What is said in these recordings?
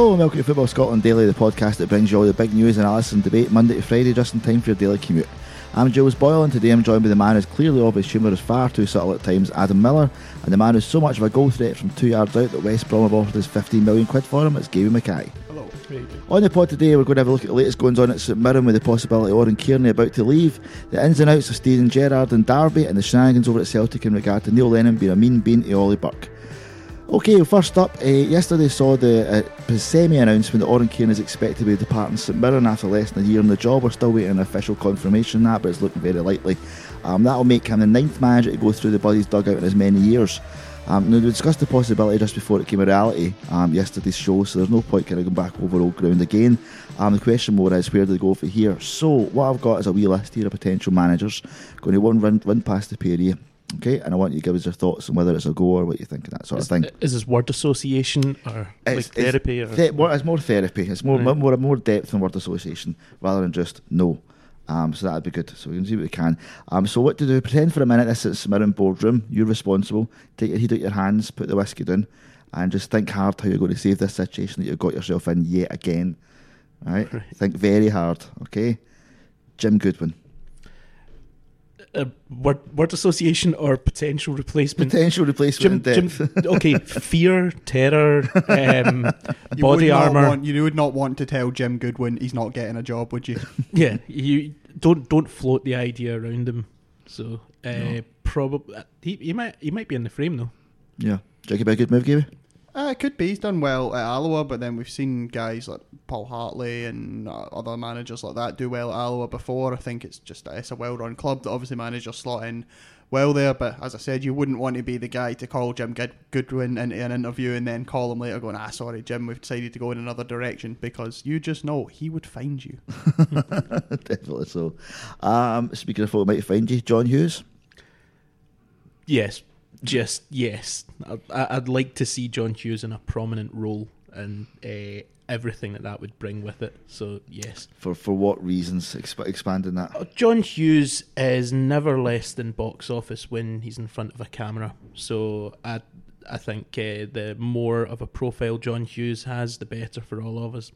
Hello and welcome to Football Scotland Daily, the podcast that brings you all the big news, and analysis and debate Monday to Friday, just in time for your daily commute. I'm Jules Boyle and today I'm joined by the man who's clearly obvious humour is far too subtle at times, Adam Miller, and the man who's so much of a goal threat from two yards out that West Brom have offered us 15 million quid for him, it's Gavin Mackay. Hello. On the pod today, we're going to have a look at the latest goings on at St Mirren with the possibility of Oran Kearney about to leave, the ins and outs of Steven Gerrard and Derby, and the shenanigans over at Celtic in regard to Neil Lennon being a mean bean to Ollie Burke. Okay, first up, uh, yesterday saw the uh, semi announcement that Oran Kearney is expected to be departing St Mirren after less than a year in the job. We're still waiting on official confirmation that, but it's looking very likely. Um, that'll make him the ninth manager to go through the Buddies dugout in as many years. Um, now, we discussed the possibility just before it came a reality um, yesterday's show, so there's no point kind of going back over old ground again. Um, the question more is where do they go for here? So, what I've got is a wee list here of potential managers going to one run, run past the pair. Okay, and I want you to give us your thoughts on whether it's a go or what you think of that sort is, of thing. Is this word association or It's- like therapy? It's, or the- more, it's more therapy. It's more, Right. more more depth and word association rather than just no. Um, so that'd be good. So we can see what we can. Um, so what to do? Pretend for a minute this is Mirren boardroom. You're responsible. Take your head out your hands, put the whiskey down, and just think hard how you're going to save this situation that you've got yourself in yet again. Right? Right. Think very hard. Okay. Jim Goodwin. Uh, word word association or potential replacement? Potential replacement Jim, Jim, okay, fear, terror, um, body armor. Want, you would not want to tell Jim Goodwin he's not getting a job, would you? Yeah, you don't don't float the idea around him. So uh, No. probably he, he might he might be in the frame though. yeah. Do you think it'd be a good move, Gaby? Uh, it could be. He's done well at Alloa, but then we've seen guys like Paul Hartley and uh, other managers like that do well at Alloa before. I think it's just it's a well-run club that obviously managers slot in well there. But as I said, you wouldn't want to be the guy to call Jim Good- Goodwin into an interview and then call him later going, "Ah, sorry, Jim, we've decided to go in another direction," because you just know he would find you. Definitely so. Um, speaking of folk who might find you, John Hughes. Yes, just yes. I, I'd like to see John Hughes in a prominent role and uh, everything that that would bring with it. So yes, For for what reasons? Exp- expanding that. Uh, John Hughes is never less than box office when he's in front of a camera. So I I think uh, the more of a profile John Hughes has, the better for all of us.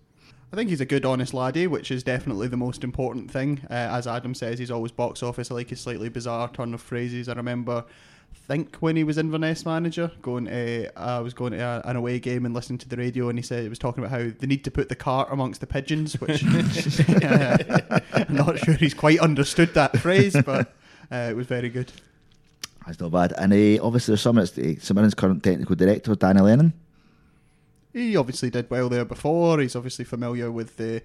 I think he's a good, honest laddie, which is definitely the most important thing. Uh, as Adam says, he's always box office. I like his slightly bizarre turn of phrases. I remember, think when he was Inverness manager, going to I was going to a, an away game and listening to the radio, and he said he was talking about how they need to put the cart amongst the pigeons, which uh, I'm not sure he's quite understood that phrase, but uh, it was very good. That's not bad. And uh, obviously, there's someone that's uh, St Mirren's current technical director, Danny Lennon. He obviously did well there before. He's obviously familiar with the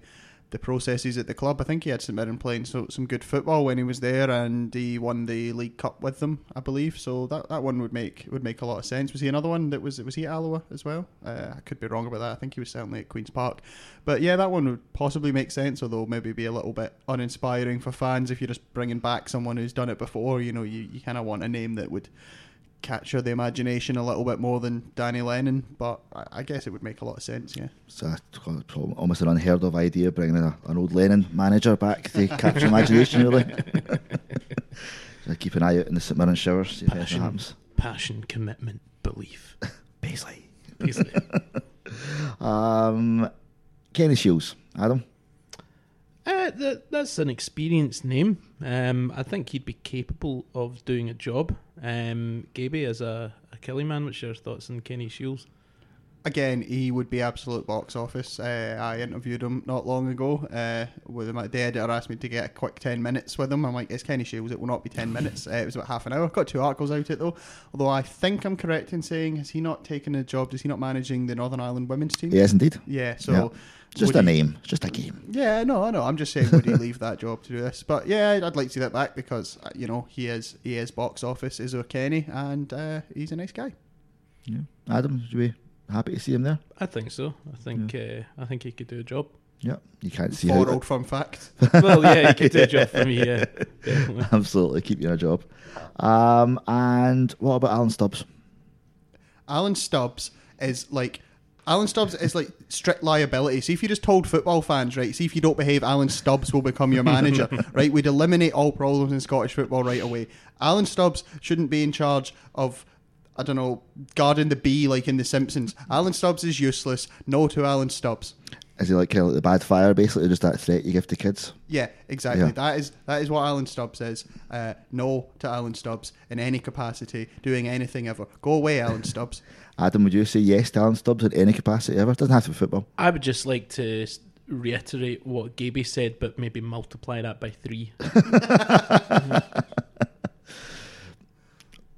the processes at the club. I think he had St Mirren playing so, some good football when he was there, and he won the League Cup with them, I believe. So that, that one would make would make a lot of sense. Was he another one that was was he at Alloa as well? Uh, I could be wrong about that. I think he was certainly at Queens Park, but yeah, that one would possibly make sense. Although maybe be a little bit uninspiring for fans if you're just bringing back someone who's done it before. You know, you, you kind of want a name that would capture the imagination a little bit more than Danny Lennon, but I, I guess it would make a lot of sense, yeah. It's a, it's almost an unheard of idea, bringing a, an old Lennon manager back to capture imagination, really. so keep an eye out in the St Mirren showers, see if anything Passion. happens. Passion, commitment, belief. Paisley. Basically. Um, Kenny Shiels, Adam. Uh, that, that's an experienced name. Um, I think he'd be capable of doing a job. Um, Gaby, as a, a Killy man, what's your thoughts on Kenny Shiels? Again, he would be absolute box office. Uh, I interviewed him not long ago. Uh, with him, the editor asked me to get a quick ten minutes with him. I'm like, it's Kenny Shiels. It will not be ten minutes. Uh, it was about half an hour. I've got two articles out it though. Although I think I'm correct in saying, has he not taken a job? Is he not managing the Northern Ireland women's team? Yes, indeed. Yeah. So. Yeah. It's just would a he- name. Just a game. Yeah, no, I know. I'm just saying, would he leave that job to do this? But yeah, I'd like to see that back because uh, you know he is he is box office is Kenny and uh, he's a nice guy. Yeah. Adam, would you be happy to see him there? I think so. I think uh, I think he could do a job. Yeah. You can't see how. For old fun fact. well, yeah, he could do a job for me. Yeah, definitely. Absolutely, keep you in a job. Um, and what about Alan Stubbs? Alan Stubbs is like Alan Stubbs is like strict liability. See if you just told football fans, right? See if you don't behave, Alan Stubbs will become your manager, right? We'd eliminate all problems in Scottish football right away. Alan Stubbs shouldn't be in charge of I don't know, guarding the bee like in The Simpsons. Alan Stubbs is useless. No to Alan Stubbs. Is he like kind of like the bad fire, basically, just that threat you give to kids? Yeah, exactly. Yeah. That is that is what Alan Stubbs is. Uh, no to Alan Stubbs in any capacity, doing anything ever. Go away, Alan Stubbs. Adam, would you say yes to Alan Stubbs in any capacity ever? Doesn't have to be football. I would just like to reiterate what Gaby said, but maybe multiply that by three.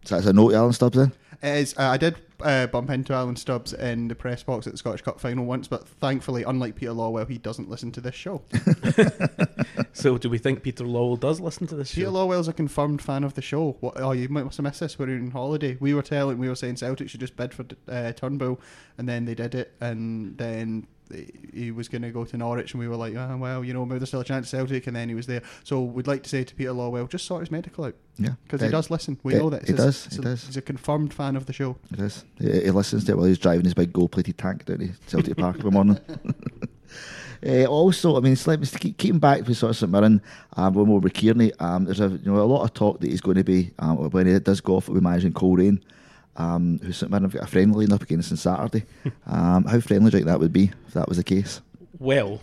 So that's a no to Alan Stubbs then? It is. Uh, I did uh, bump into Alan Stubbs in the press box at the Scottish Cup final once, but thankfully, unlike Peter Lawwell, he doesn't listen to this show. so, do we think Peter Lawwell does listen to this show? Peter show? Lawwell's a confirmed fan of the show. What, oh, you might must have missed this. We were on holiday. We were telling, we were saying Celtic should just bid for uh, Turnbull, and then they did it, and then he was going to go to Norwich, and we were like, oh, well, you know, maybe there's still a chance Celtic, and then he was there. So we'd like to say to Peter Lawwell, just sort his medical out Yeah. because he does listen. We He- know that he does, he does. He's a confirmed fan of the show. It is. He, he listens to it while he's driving his big gold-plated tank down to Celtic Park in the morning. Uh, also, I mean, to keep keeping back with sort of St Mirren, um, when we're with Kearney, um, there's a you know a lot of talk that he's going to be um, when he does go off with managing Coleraine, um, who St Mirren have got a friendly up against on Saturday. um, how friendly do you think that would be if that was the case? Well,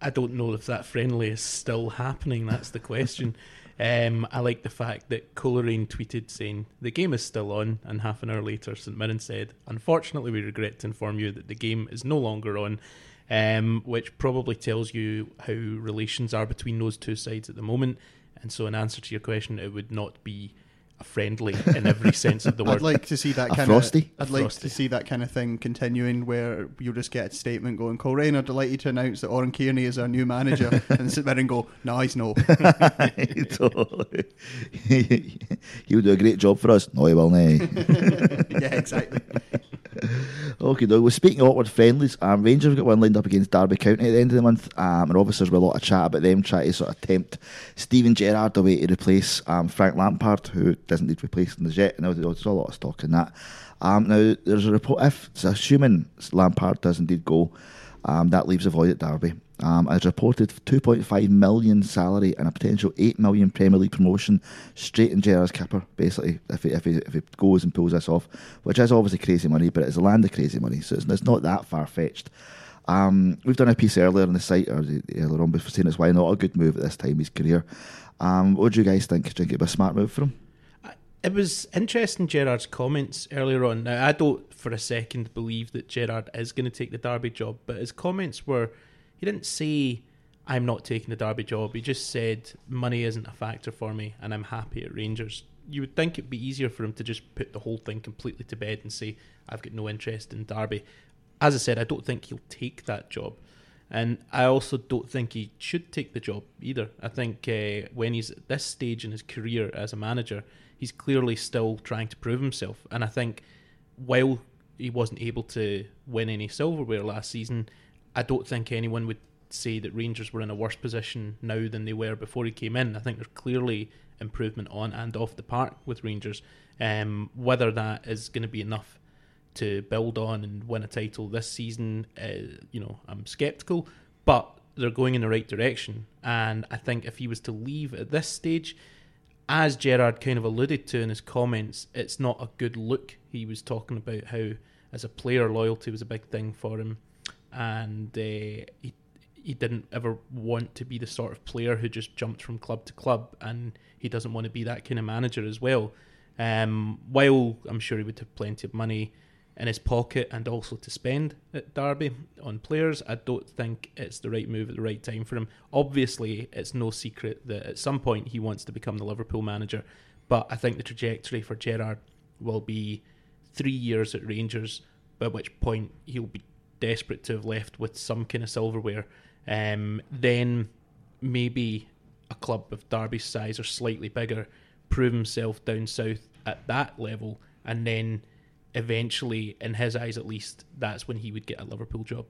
I don't know if that friendly is still happening. That's the question. Um, I like the fact that Coleraine tweeted saying the game is still on, and half an hour later, St Mirren said, "Unfortunately, we regret to inform you that the game is no longer on." Um, which probably tells you how relations are between those two sides at the moment. And so, in answer to your question, it would not be a friendly in every sense of the word. I'd like to see that A kind frosty? of. I'd like Frosty. to see that kind of thing continuing, where you'll just get a statement going. Coleraine are delighted to announce that Oran Kearney is our new manager, and sit there and go, "No, he's no." totally. He'll do a great job for us. No, he will not. yeah, exactly. Okay, though. Well, speaking of awkward friendlies, um, Rangers have got one lined up against Derby County at the end of the month, um, and obviously there's a lot of chat about them trying to sort of tempt Steven Gerrard away to replace um, Frank Lampard, who doesn't need replacing as yet. Now there's a lot of stock in that. Um, now there's a report if assuming Lampard does indeed go, um, that leaves a void at Derby. Um, as reported, 2.5 million salary and a potential 8 million Premier League promotion straight in Gerrard's kipper, basically, if he, if, he, if he goes and pulls this off, which is obviously crazy money, but it's a land of crazy money, so it's, it's not that far fetched. Um, we've done a piece earlier on the site, or earlier on, before saying it's why not a good move at this time in his career. Um, what do you guys think? Do you think it'd be a smart move for him? It was interesting, Gerrard's comments earlier on. Now, I don't for a second believe that Gerrard is going to take the Derby job, but his comments were he didn't say, I'm not taking the Derby job. He just said, money isn't a factor for me and I'm happy at Rangers. You would think it'd be easier for him to just put the whole thing completely to bed and say, I've got no interest in Derby. As I said, I don't think he'll take that job. And I also don't think he should take the job either. I think uh, when he's at this stage in his career as a manager, he's clearly still trying to prove himself. And I think while he wasn't able to win any silverware last season, I don't think anyone would say that Rangers were in a worse position now than they were before he came in. I think there's clearly improvement on and off the park with Rangers. Um, whether that is going to be enough to build on and win a title this season, uh, you know, I'm sceptical, but they're going in the right direction. And I think if he was to leave at this stage, as Gerrard kind of alluded to in his comments, it's not a good look. He was talking about how, as a player, loyalty was a big thing for him, and uh, he he didn't ever want to be the sort of player who just jumped from club to club, and he doesn't want to be that kind of manager as well. Um, while I'm sure he would have plenty of money in his pocket and also to spend at Derby on players, I don't think it's the right move at the right time for him. Obviously, it's no secret that at some point he wants to become the Liverpool manager, but I think the trajectory for Gerrard will be three years at Rangers, by which point he'll be desperate to have left with some kind of silverware. Um, then maybe a club of Derby's size or slightly bigger prove himself down south at that level, and then eventually, in his eyes at least, that's when he would get a Liverpool job.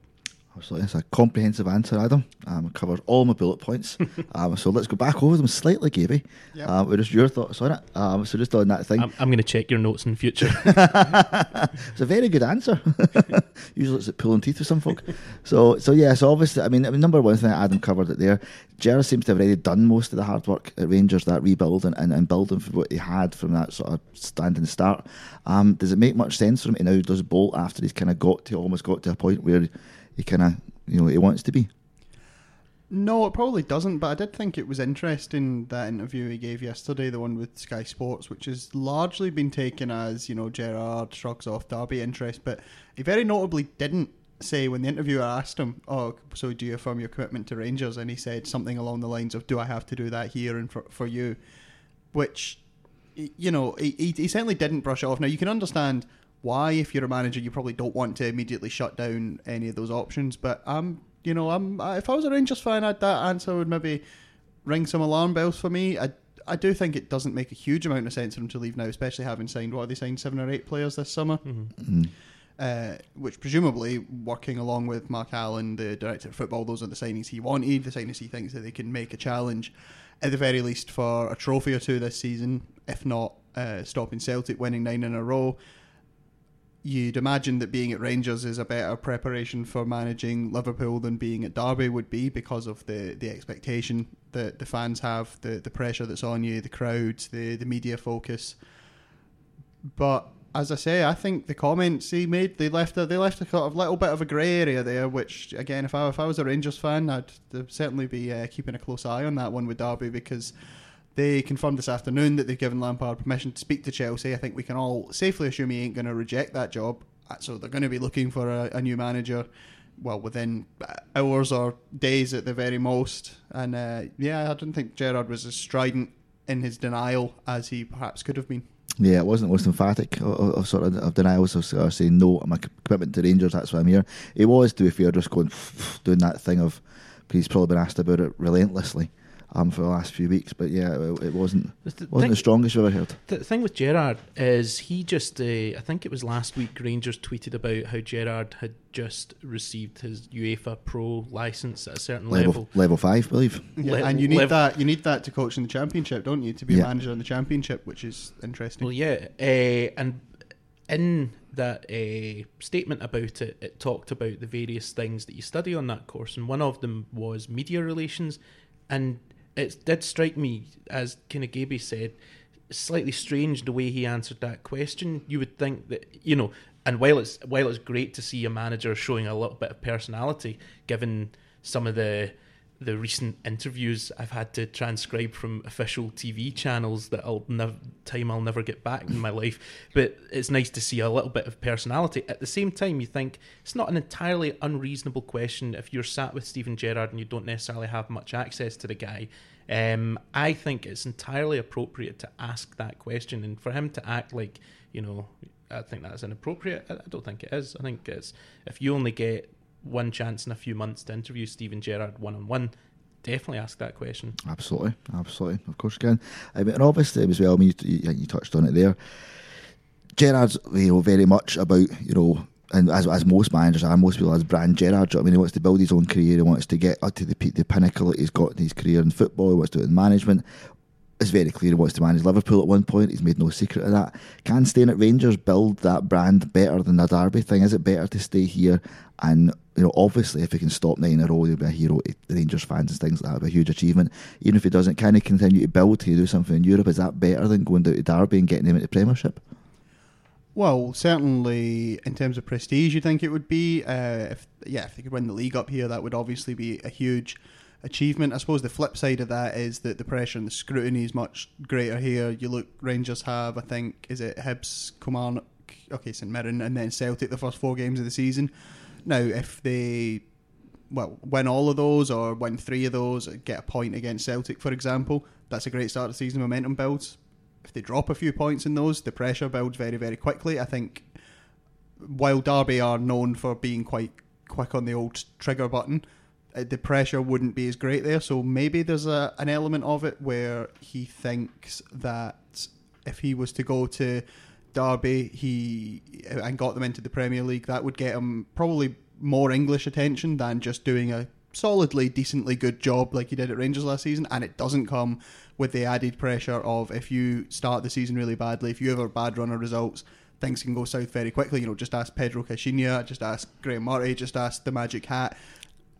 Absolutely. It's a comprehensive answer, Adam. Um, covered all my bullet points. um, so let's go back over them slightly, Gaby. Yep. Um, with just your thoughts on it. Um, so just on that thing. I'm, I'm going to check your notes in future. it's a very good answer. Usually it's at pulling teeth with some folk. So, so yeah. So obviously, I mean, I mean, number one thing Adam covered it there. Gerrard seems to have already done most of the hard work at Rangers, that rebuild and, and, and building for what he had from that sort of standing start. Um, does it make much sense for him to now does bolt after he's kind of got to almost got to a point where he kind of you know he wants to be? No, it probably doesn't. But I did think it was interesting that interview he gave yesterday, the one with Sky Sports, which has largely been taken as you know Gerrard shrugs off Derby interest, but he very notably didn't say when the interviewer asked him, "Oh, so do you affirm your commitment to Rangers?" and he said something along the lines of, "Do I have to do that here and for for you?" Which, you know, he, he certainly didn't brush it off. Now you can understand why, if you're a manager, you probably don't want to immediately shut down any of those options. But um, you know, I'm if I was a Rangers fan, I'd, that answer would maybe ring some alarm bells for me. I I do think it doesn't make a huge amount of sense for him to leave now, especially having signed what have they signed seven or eight players this summer Mm. uh, which presumably working along with Mark Allen, the director of football, those are the signings he wanted, the signings he thinks that they can make a challenge, at the very least for a trophy or two this season, if not uh, stopping Celtic winning nine in a row. You'd imagine that being at Rangers is a better preparation for managing Liverpool than being at Derby would be because of the, the expectation that the fans have, the, the pressure that's on you, the crowds, the, the media focus. But as I say, I think the comments he made they left a they left a sort of little bit of a grey area there. Which again, if I if I was a Rangers fan, I'd certainly be uh, keeping a close eye on that one with Derby because they confirmed this afternoon that they've given Lampard permission to speak to Chelsea. I think we can all safely assume he ain't going to reject that job. Uh, So they're going to be looking for a, a new manager. Well, within uh, hours or days at the very most, and uh, yeah, I don't think Gerrard was as strident in his denial as he perhaps could have been. Yeah, it wasn't most emphatic of, sort of, of denials of of saying no, I'm a commitment to Rangers. That's why I'm here. It was, to be fair, just going doing that thing of he's probably been asked about it relentlessly um, for the last few weeks. But yeah, it, it wasn't The wasn't thing- the strongest you've ever heard. The thing with Gerrard is he just, uh, I think it was last week, Rangers tweeted about how Gerrard had just received his UEFA Pro license at a certain Level level. level five, I believe. Yeah, Le- and you need lev- that. You need that to coach in the championship, don't you? To be Yeah. a manager in the championship, which is interesting. Well, yeah, uh, and in that uh, statement about it, it talked about the various things that you study on that course, and one of them was media relations, and it did strike me as Gaby said, slightly strange the way he answered that question. You would think that you know, and while it's while it's great to see a manager showing a little bit of personality, given some of the the recent interviews I've had to transcribe from official TV channels that I'll never time I'll never get back in my life. But it's nice to see a little bit of personality. At the same time, you think it's not an entirely unreasonable question if you're sat with Steven Gerrard and you don't necessarily have much access to the guy. Um, I think it's entirely appropriate to ask that question, and for him to act like you know, I think that's inappropriate. I don't think it is. I think it's if you only get one chance in a few months to interview Steven Gerrard one on one, definitely ask that question. Absolutely, absolutely. Of course you can. I mean, and obviously as well. I mean, you, you, you touched on it there. Gerrard's you know, very much about you know, and as as most managers are, most people as brand Gerrard. do you know I mean, he wants to build his own career. He wants to get up to the the pinnacle that he's got in his career in football. He wants to do it in management. It's very clear he wants to manage Liverpool at one point. He's made no secret of that. Can staying at Rangers build that brand better than the Derby thing? Is it better to stay here? And you know, obviously, if he can stop nine in a row, he'll be a hero to the Rangers fans and things like that. It'll be a huge achievement. Even if he doesn't, can he continue to build? He do something in Europe? Is that better than going down to Derby and getting him into Premiership? Well, certainly in terms of prestige, you think it would be. Uh, if yeah, if they could win the league up here, that would obviously be a huge achievement. I suppose the flip side of that is that the pressure and the scrutiny is much greater here. You look, Rangers have, I think, is it Hibs, Kilmarnock, okay, St Mirren, and then Celtic the first four games of the season. Now, if they well win all of those or win three of those, get a point against Celtic, for example, that's a great start to the season. Momentum builds. If they drop a few points in those, the pressure builds very, very quickly. I think while Derby are known for being quite quick on the old trigger button, Uh, the pressure wouldn't be as great there. So maybe there's a, an element of it where he thinks that if he was to go to Derby, he uh, and got them into the Premier League, that would get him probably more English attention than just doing a solidly, decently good job like he did at Rangers last season, and it doesn't come with the added pressure of if you start the season really badly, if you have a bad run of results, things can go south very quickly. You know, just ask Pedro Caixinha, just ask Graeme Murty, just ask the Magic Hat.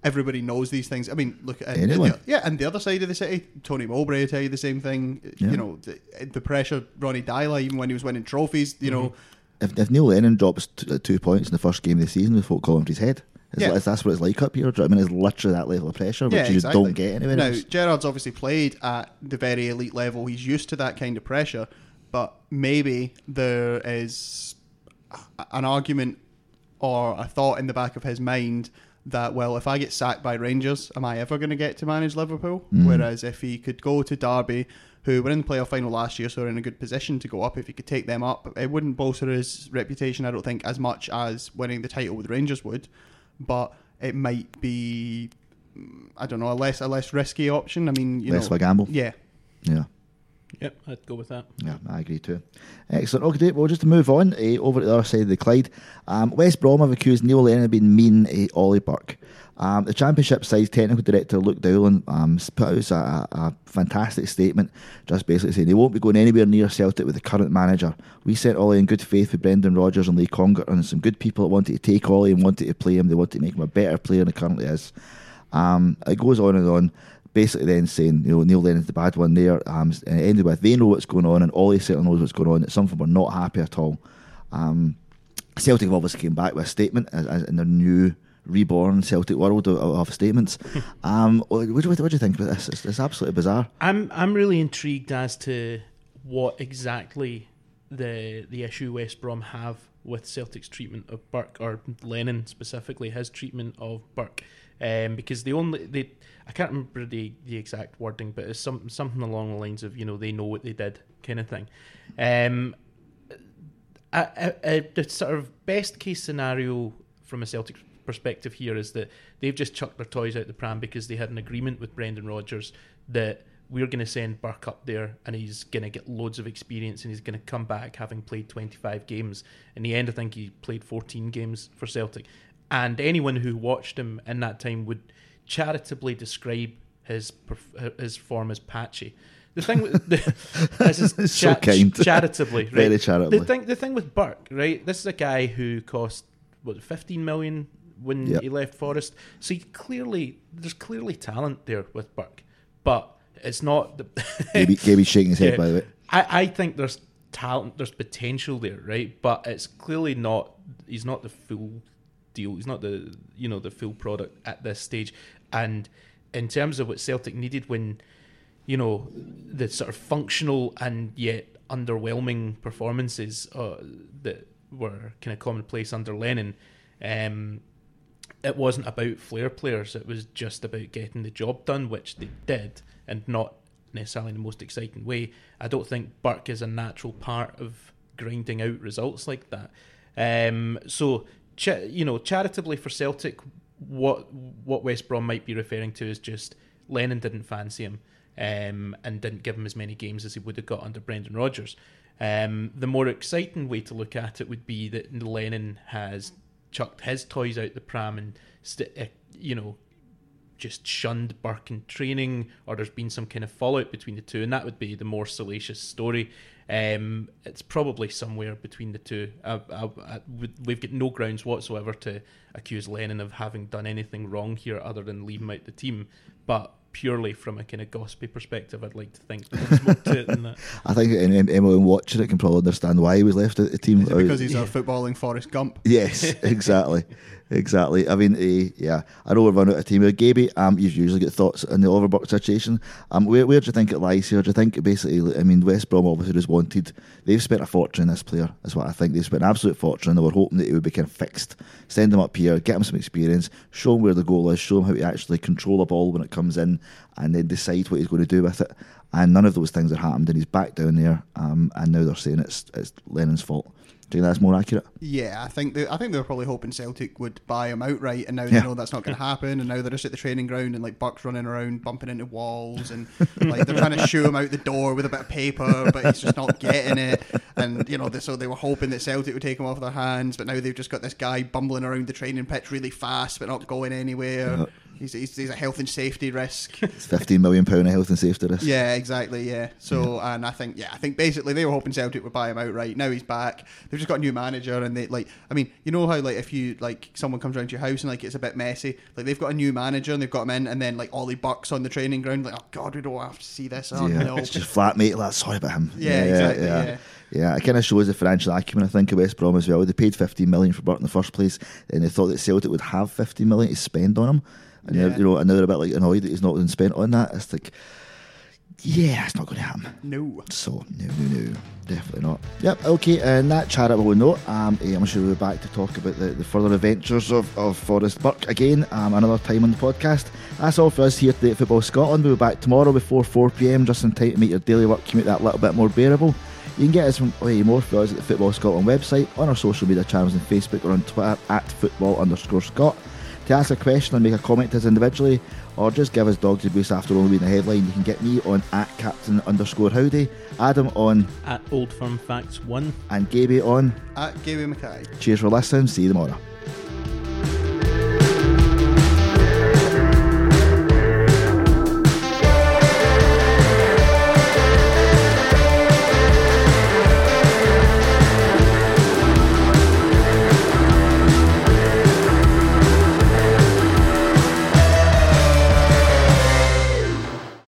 Everybody knows these things. I mean, look at Anyone. the- yeah, and the other side of the city, Tony Mowbray will tell you the same thing. Yeah. You know, the, the pressure, Ronny Deila, even when he was winning trophies, you know, If, if Neil Lennon drops t- uh, two points in the first game of the season with folk his head, is, Yeah. that's what it's like up here? Do you know what I mean, it's literally that level of pressure, which Yeah, you exactly. don't get anywhere Now, else. Gerrard's obviously played at the very elite level. He's used to that kind of pressure, but maybe there is an argument or a thought in the back of his mind that, well, if I get sacked by Rangers, am I ever going to get to manage Liverpool? Mm. Whereas if he could go to Derby, who were in the playoff final last year, so are in a good position to go up, if he could take them up, it wouldn't bolster his reputation, I don't think, as much as winning the title with Rangers would. But it might be I don't know, a less a less risky option. I mean, you Less of a gamble. yeah, Yeah. Yep, I'd go with that. Yeah, I agree too. Excellent. Okay, well, just to move on, uh, over to the other side of the Clyde, um, West Brom have accused Neil Lennon of being mean to Ollie Burke. Um, the Championship side's technical director, Luke Dowling, um, put out a, a fantastic statement, just basically saying they won't be going anywhere near Celtic with the current manager. We sent Ollie in good faith with Brendan Rodgers and Lee Congerton, and some good people that wanted to take Ollie and wanted to play him. They wanted to make him a better player than he currently is. Um, it goes on and on. Basically, then saying, you know, Neil Lennon's the bad one there. Um, and it ended with they know what's going on, and Ollie certainly knows what's going on. It's something we're not happy at all. Um, Celtic have obviously came back with a statement as, as in their new reborn Celtic world of, of statements. um, what, do you- what do you think about this? It's, it's absolutely bizarre. I'm I'm really intrigued as to what exactly the the issue West Brom have with Celtic's treatment of Burke or Lennon specifically his treatment of Burke, um, because the only they I can't remember the, the exact wording, but it's some something along the lines of you know they know what they did kind of thing. Um, the sort of best case scenario from a Celtic perspective here is that they've just chucked their toys out the pram because they had an agreement with Brendan Rodgers that we're going to send Burke up there and he's going to get loads of experience and he's going to come back having played 25 games. In the end, I think he played 14 games for Celtic. And anyone who watched him in that time would charitably describe his his form as patchy. The thing with the, this is So kind. charitably, right? Very charitably. The thing, the thing with Burke, right? This is a guy who cost what 15 million when Yep. he left Forest. So he clearly, there's clearly talent there with Burke, but it's not the. Gaby, Gaby's shaking his head, Yeah. by the way. I, I think there's talent, there's potential there, right? But it's clearly not. He's not the full deal. He's not the you know the full product at this stage. And in terms of what Celtic needed when you know the sort of functional and yet underwhelming performances uh, that were kind of commonplace under Lennon. Um, it wasn't about flair players. It was just about getting the job done, which they did, and not necessarily in the most exciting way. I don't think Burke is a natural part of grinding out results like that. Um, so, cha- you know, charitably for Celtic, what what West Brom might be referring to is just Lennon didn't fancy him um, and didn't give him as many games as he would have got under Brendan Rodgers. Um, the more exciting way to look at it would be that Lennon has chucked his toys out the pram and, st- uh, you know, just shunned Burke in training, or there's been some kind of fallout between the two, and that would be the more salacious story. Um, it's probably somewhere between the two. I, I, I, we've got no grounds whatsoever to accuse Lennon of having done anything wrong here other than leave him out the team, but purely from a kind of gossipy perspective, I'd like to think that there's more to it than that. I think any- anyone watching it can probably understand why he was left at the team. Is it because he's Yeah. a footballing Forrest Gump. Yes, exactly, exactly. I mean, uh, yeah, I know we're running out of time here. Gaby, um, you've usually got thoughts on the Oliver Burke situation. Um, where, where do you think it lies here? Do you think basically, I mean, West Brom obviously just wanted, they've spent a fortune on this player, is what I think. They've spent an absolute fortune and they were hoping that he would be kind of fixed. Send him up here, get him some experience, show him where the goal is, show him how to actually control a ball when it comes in, and then decide what he's going to do with it. And none of those things have happened, and he's back down there, um, and now they're saying it's, it's Lennon's fault. Do you think that's more accurate? Yeah, I think they, I think they were probably hoping Celtic would buy him outright, and now Yeah. they know that's not going to happen. And now they're just at the training ground, and like Burke's running around, bumping into walls, and like they're trying to shoo him out the door with a bit of paper, but he's just not getting it. And you know, they, so they were hoping that Celtic would take him off their hands, but now they've just got this guy bumbling around the training pitch really fast, but not going anywhere. He's, he's, he's a health and safety risk. It's fifteen million pound of health and safety risk. Yeah, exactly. Yeah. So, and I think, yeah, I think basically they were hoping Celtic would buy him outright. Now he's back. They've just got a new manager, and they like, I mean, you know how like if you like someone comes around to your house and like it's a bit messy, like they've got a new manager and they've got him in, and then like Ollie Burke's on the training ground, like, oh god, we don't have to see this. Oh yeah. no. It's just flatmate. Like, sorry about him. Yeah, exactly, Yeah, yeah. Yeah, it kind of shows the financial acumen. I think of West Brom as well. They paid fifteen million for Burke in the first place, and they thought that Celtic would have fifteen million to spend on him. And Yeah. they're, you know, and they're a bit like annoyed that he's not been spent on that. It's like, yeah, it's not going to happen. no. So no, no, no, definitely not. Yep. Okay. And that charitable note, um, eh, I'm sure we'll be back to talk about the, the further adventures of, of Forest Burke again, um, another time on the podcast. That's all for us here today at Football Scotland. We'll be back tomorrow before 4 pm, just in time to make your daily work commute that little bit more bearable. You can get us from way more for us at the Football Scotland website, on our social media channels on Facebook or on Twitter at football underscore Scott. To ask a question or make a comment to us individually, or just give us dogs a boost after only reading the headline, you can get me on at captain underscore howdy, Adam on, At Old Firm Facts 1. and Gaby on. At Gaby Mackay. Cheers for listening. See you tomorrow.